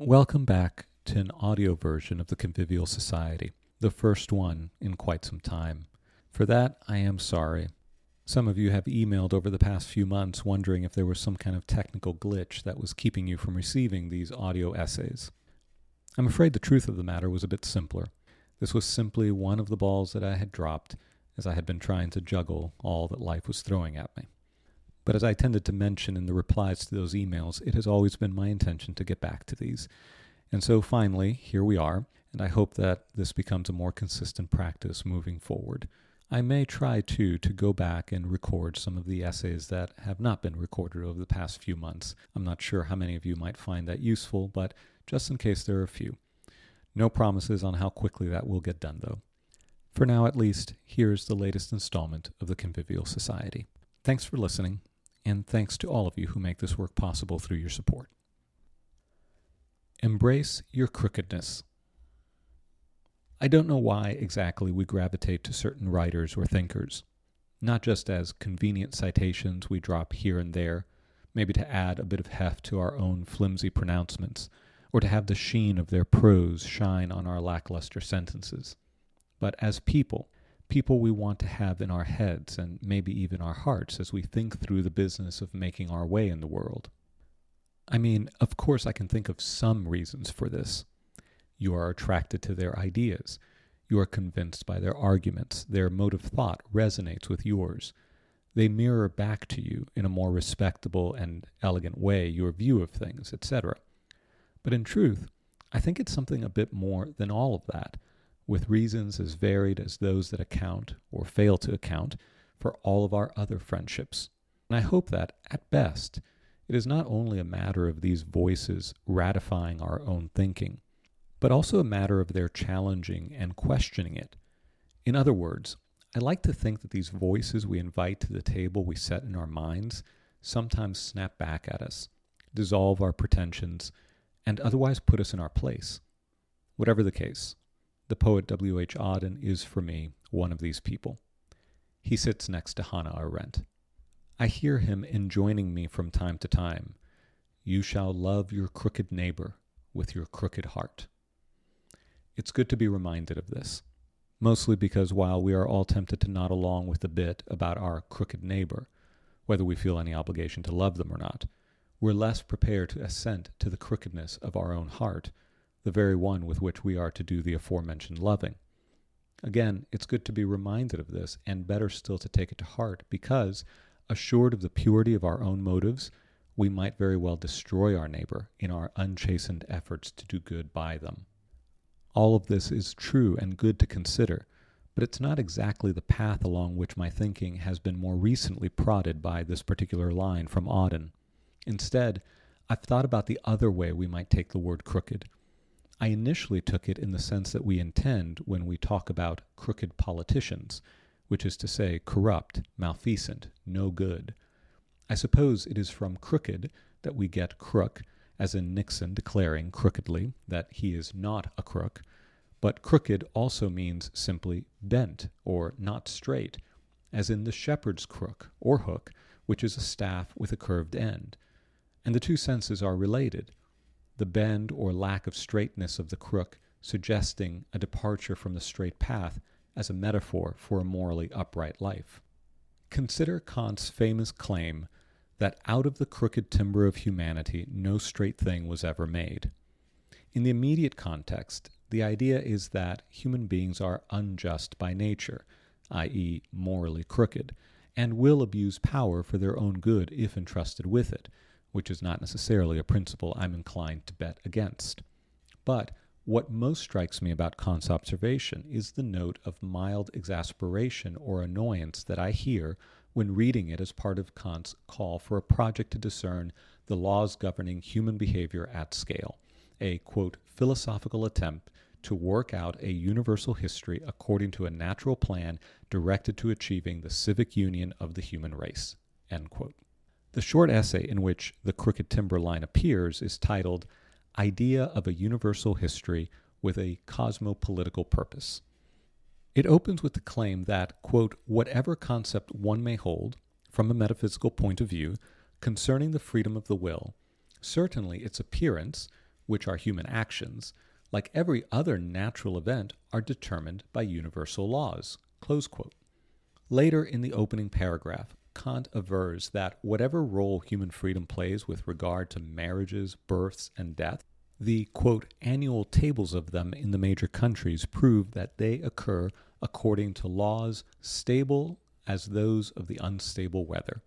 Welcome back to an audio version of the Convivial Society, the first one in quite some time. For that, I am sorry. Some of you have emailed over the past few months wondering if there was some kind of technical glitch that was keeping you from receiving these audio essays. I'm afraid the truth of the matter was a bit simpler. This was simply one of the balls that I had dropped as I had been trying to juggle all that life was throwing at me. But as I tended to mention in the replies to those emails, it has always been my intention to get back to these. And so finally, here we are, and I hope that this becomes a more consistent practice moving forward. I may try too to go back and record some of the essays that have not been recorded over the past few months. I'm not sure how many of you might find that useful, but just in case there are a few. No promises on how quickly that will get done, though. For now, at least, here's the latest installment of the Convivial Society. Thanks for listening, and thanks to all of you who make this work possible through your support. Embrace your crookedness. I don't know why exactly we gravitate to certain writers or thinkers, not just as convenient citations we drop here and there, maybe to add a bit of heft to our own flimsy pronouncements, or to have the sheen of their prose shine on our lackluster sentences, but as people people we want to have in our heads and maybe even our hearts as we think through the business of making our way in the world. I mean, of course, I can think of some reasons for this. You are attracted to their ideas. You are convinced by their arguments. Their mode of thought resonates with yours. They mirror back to you in a more respectable and elegant way your view of things, etc. But in truth, I think it's something a bit more than all of that with reasons as varied as those that account, or fail to account, for all of our other friendships. And I hope that, at best, it is not only a matter of these voices ratifying our own thinking, but also a matter of their challenging and questioning it. In other words, I like to think that these voices we invite to the table we set in our minds sometimes snap back at us, dissolve our pretensions, and otherwise put us in our place. Whatever the case, the poet W. H. Auden is for me one of these people. He sits next to Hannah Arendt. I hear him enjoining me from time to time You shall love your crooked neighbor with your crooked heart. It's good to be reminded of this, mostly because while we are all tempted to nod along with the bit about our crooked neighbor, whether we feel any obligation to love them or not, we're less prepared to assent to the crookedness of our own heart the very one with which we are to do the aforementioned loving. Again, it's good to be reminded of this, and better still to take it to heart, because, assured of the purity of our own motives, we might very well destroy our neighbor in our unchastened efforts to do good by them. All of this is true and good to consider, but it's not exactly the path along which my thinking has been more recently prodded by this particular line from Auden. Instead, I've thought about the other way we might take the word crooked, I initially took it in the sense that we intend when we talk about crooked politicians, which is to say, corrupt, malfeasant, no good. I suppose it is from crooked that we get crook, as in Nixon declaring crookedly that he is not a crook, but crooked also means simply bent or not straight, as in the shepherd's crook or hook, which is a staff with a curved end. And the two senses are related the bend or lack of straightness of the crook suggesting a departure from the straight path as a metaphor for a morally upright life. Consider Kant's famous claim that out of the crooked timber of humanity no straight thing was ever made. In the immediate context, the idea is that human beings are unjust by nature, i.e., morally crooked, and will abuse power for their own good if entrusted with it, which is not necessarily a principle I'm inclined to bet against. But what most strikes me about Kant's observation is the note of mild exasperation or annoyance that I hear when reading it as part of Kant's call for a project to discern the laws governing human behavior at scale, a quote, philosophical attempt to work out a universal history according to a natural plan directed to achieving the civic union of the human race. End quote. The short essay in which the crooked timber line appears is titled Idea of a Universal History with a Cosmopolitical Purpose. It opens with the claim that, quote, whatever concept one may hold, from a metaphysical point of view, concerning the freedom of the will, certainly its appearance, which are human actions, like every other natural event, are determined by universal laws. Later in the opening paragraph, Kant avers that whatever role human freedom plays with regard to marriages, births, and death, the quote, annual tables of them in the major countries prove that they occur according to laws stable as those of the unstable weather.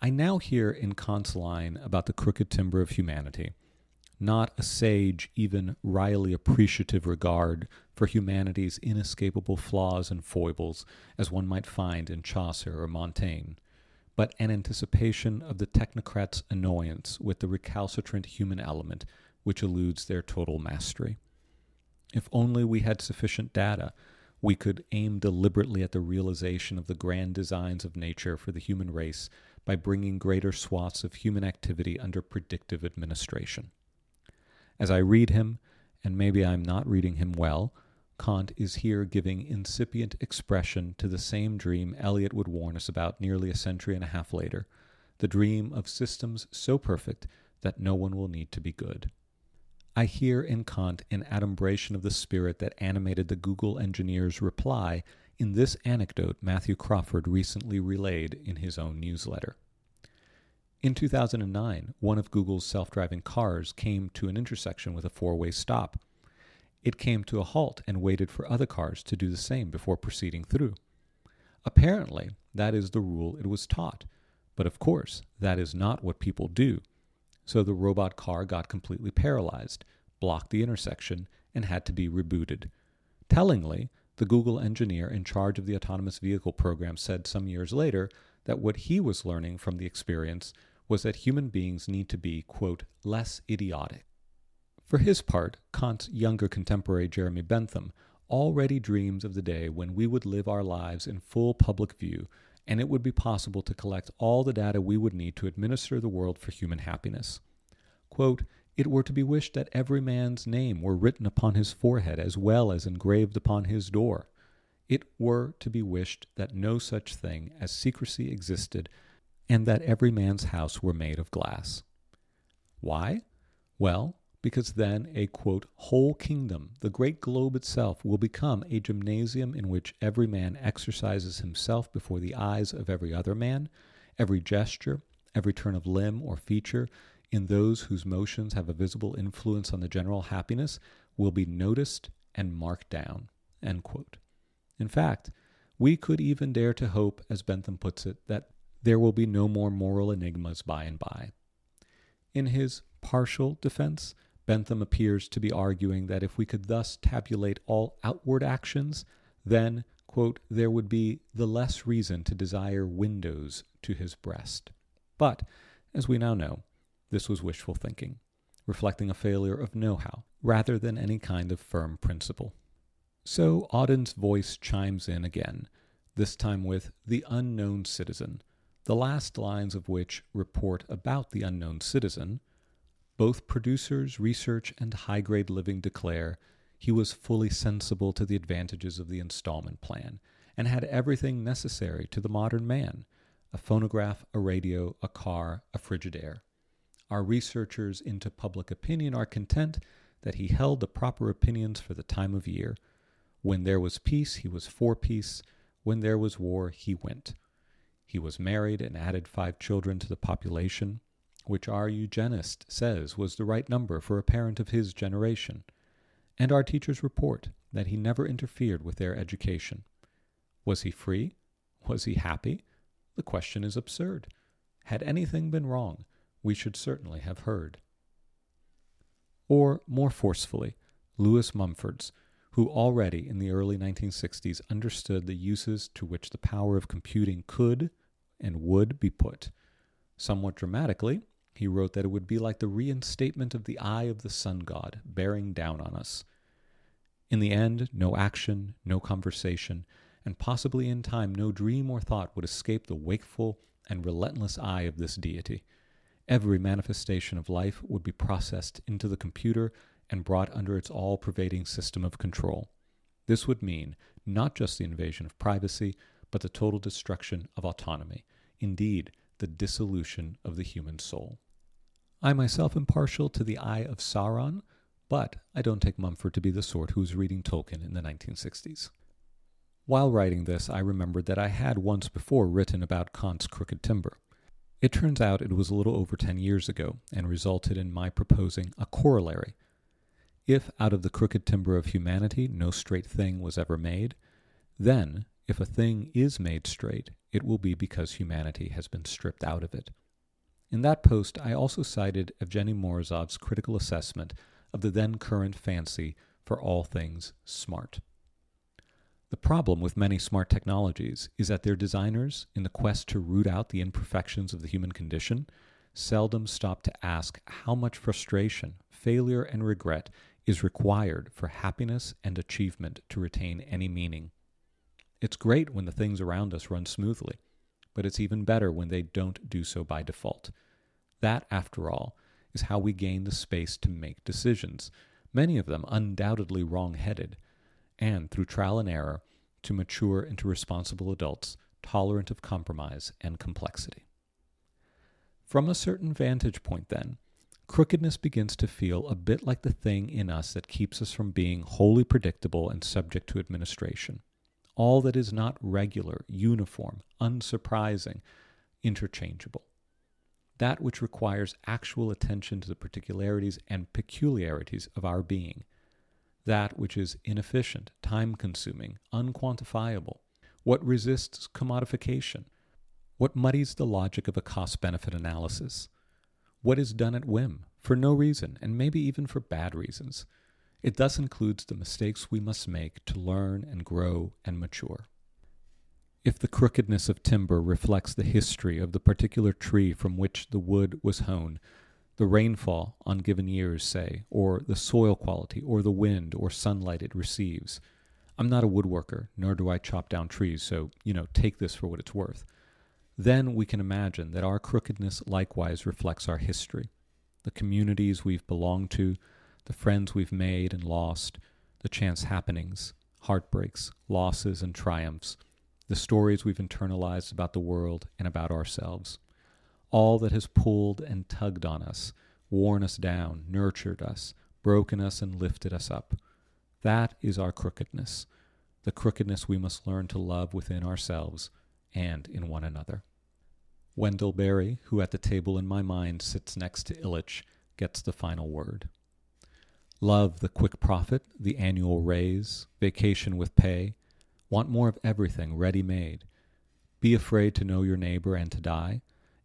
I now hear in Kant's line about the crooked timber of humanity not a sage, even wryly appreciative regard for humanity's inescapable flaws and foibles, as one might find in Chaucer or Montaigne, but an anticipation of the technocrat's annoyance with the recalcitrant human element which eludes their total mastery. If only we had sufficient data, we could aim deliberately at the realization of the grand designs of nature for the human race by bringing greater swaths of human activity under predictive administration. As I read him, and maybe I'm not reading him well, Kant is here giving incipient expression to the same dream Eliot would warn us about nearly a century and a half later the dream of systems so perfect that no one will need to be good. I hear in Kant an adumbration of the spirit that animated the Google engineer's reply in this anecdote Matthew Crawford recently relayed in his own newsletter. In 2009, one of Google's self driving cars came to an intersection with a four way stop. It came to a halt and waited for other cars to do the same before proceeding through. Apparently, that is the rule it was taught, but of course, that is not what people do. So the robot car got completely paralyzed, blocked the intersection, and had to be rebooted. Tellingly, the Google engineer in charge of the autonomous vehicle program said some years later that what he was learning from the experience was that human beings need to be, quote, less idiotic. For his part, Kant's younger contemporary Jeremy Bentham already dreams of the day when we would live our lives in full public view and it would be possible to collect all the data we would need to administer the world for human happiness. Quote, it were to be wished that every man's name were written upon his forehead as well as engraved upon his door. It were to be wished that no such thing as secrecy existed and that every man's house were made of glass. Why? Well, because then a quote, whole kingdom, the great globe itself, will become a gymnasium in which every man exercises himself before the eyes of every other man, every gesture, every turn of limb or feature in those whose motions have a visible influence on the general happiness will be noticed and marked down. In fact, we could even dare to hope, as Bentham puts it, that there will be no more moral enigmas by and by. In his partial defense, Bentham appears to be arguing that if we could thus tabulate all outward actions, then, quote, there would be the less reason to desire windows to his breast. But, as we now know, this was wishful thinking, reflecting a failure of know how rather than any kind of firm principle. So Auden's voice chimes in again, this time with The Unknown Citizen, the last lines of which report about the unknown citizen. Both producers, research, and high grade living declare he was fully sensible to the advantages of the installment plan and had everything necessary to the modern man a phonograph, a radio, a car, a Frigidaire. Our researchers into public opinion are content that he held the proper opinions for the time of year. When there was peace, he was for peace. When there was war, he went. He was married and added five children to the population, which our eugenist says was the right number for a parent of his generation. And our teachers report that he never interfered with their education. Was he free? Was he happy? The question is absurd. Had anything been wrong, we should certainly have heard. Or, more forcefully, Lewis Mumfords, who already in the early 1960s understood the uses to which the power of computing could and would be put. Somewhat dramatically, he wrote that it would be like the reinstatement of the eye of the sun god bearing down on us. In the end, no action, no conversation, and possibly in time no dream or thought would escape the wakeful and relentless eye of this deity. Every manifestation of life would be processed into the computer and brought under its all pervading system of control. This would mean not just the invasion of privacy, but the total destruction of autonomy, indeed, the dissolution of the human soul. I myself am partial to the Eye of Sauron, but I don't take Mumford to be the sort who was reading Tolkien in the 1960s. While writing this, I remembered that I had once before written about Kant's crooked timber. It turns out it was a little over 10 years ago and resulted in my proposing a corollary. If out of the crooked timber of humanity no straight thing was ever made, then, if a thing is made straight, it will be because humanity has been stripped out of it. In that post, I also cited Evgeny Morozov's critical assessment of the then current fancy for all things smart. The problem with many smart technologies is that their designers, in the quest to root out the imperfections of the human condition, seldom stop to ask how much frustration, failure, and regret is required for happiness and achievement to retain any meaning. It's great when the things around us run smoothly, but it's even better when they don't do so by default. That, after all, is how we gain the space to make decisions, many of them undoubtedly wrong headed, and through trial and error to mature into responsible adults tolerant of compromise and complexity. From a certain vantage point, then, crookedness begins to feel a bit like the thing in us that keeps us from being wholly predictable and subject to administration. All that is not regular, uniform, unsurprising, interchangeable. That which requires actual attention to the particularities and peculiarities of our being that which is inefficient, time consuming, unquantifiable, what resists commodification, what muddies the logic of a cost benefit analysis, what is done at whim, for no reason, and maybe even for bad reasons. It thus includes the mistakes we must make to learn and grow and mature. If the crookedness of timber reflects the history of the particular tree from which the wood was hewn, the rainfall on given years, say, or the soil quality, or the wind or sunlight it receives. I'm not a woodworker, nor do I chop down trees, so, you know, take this for what it's worth. Then we can imagine that our crookedness likewise reflects our history, the communities we've belonged to, the friends we've made and lost, the chance happenings, heartbreaks, losses, and triumphs, the stories we've internalized about the world and about ourselves all that has pulled and tugged on us, worn us down, nurtured us, broken us, and lifted us up. That is our crookedness, the crookedness we must learn to love within ourselves and in one another. Wendell Berry, who at the table in my mind sits next to Illich, gets the final word. Love the quick profit, the annual raise, vacation with pay. Want more of everything ready made. Be afraid to know your neighbor and to die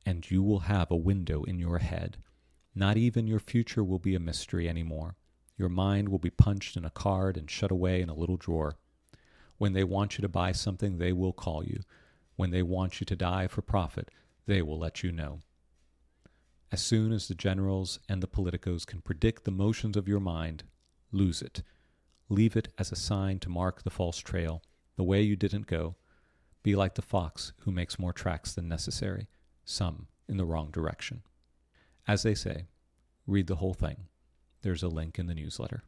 and you will have a window in your head. Not even your future will be a mystery anymore. Your mind will be punched in a card and shut away in a little drawer. When they want you to buy something, they will call you. When they want you to die for profit, they will let you know. As soon as the generals and the politicos can predict the motions of your mind, lose it. Leave it as a sign to mark the false trail, the way you didn't go. Be like the fox who makes more tracks than necessary some in the wrong direction. As they say, read the whole thing. There's a link in the newsletter.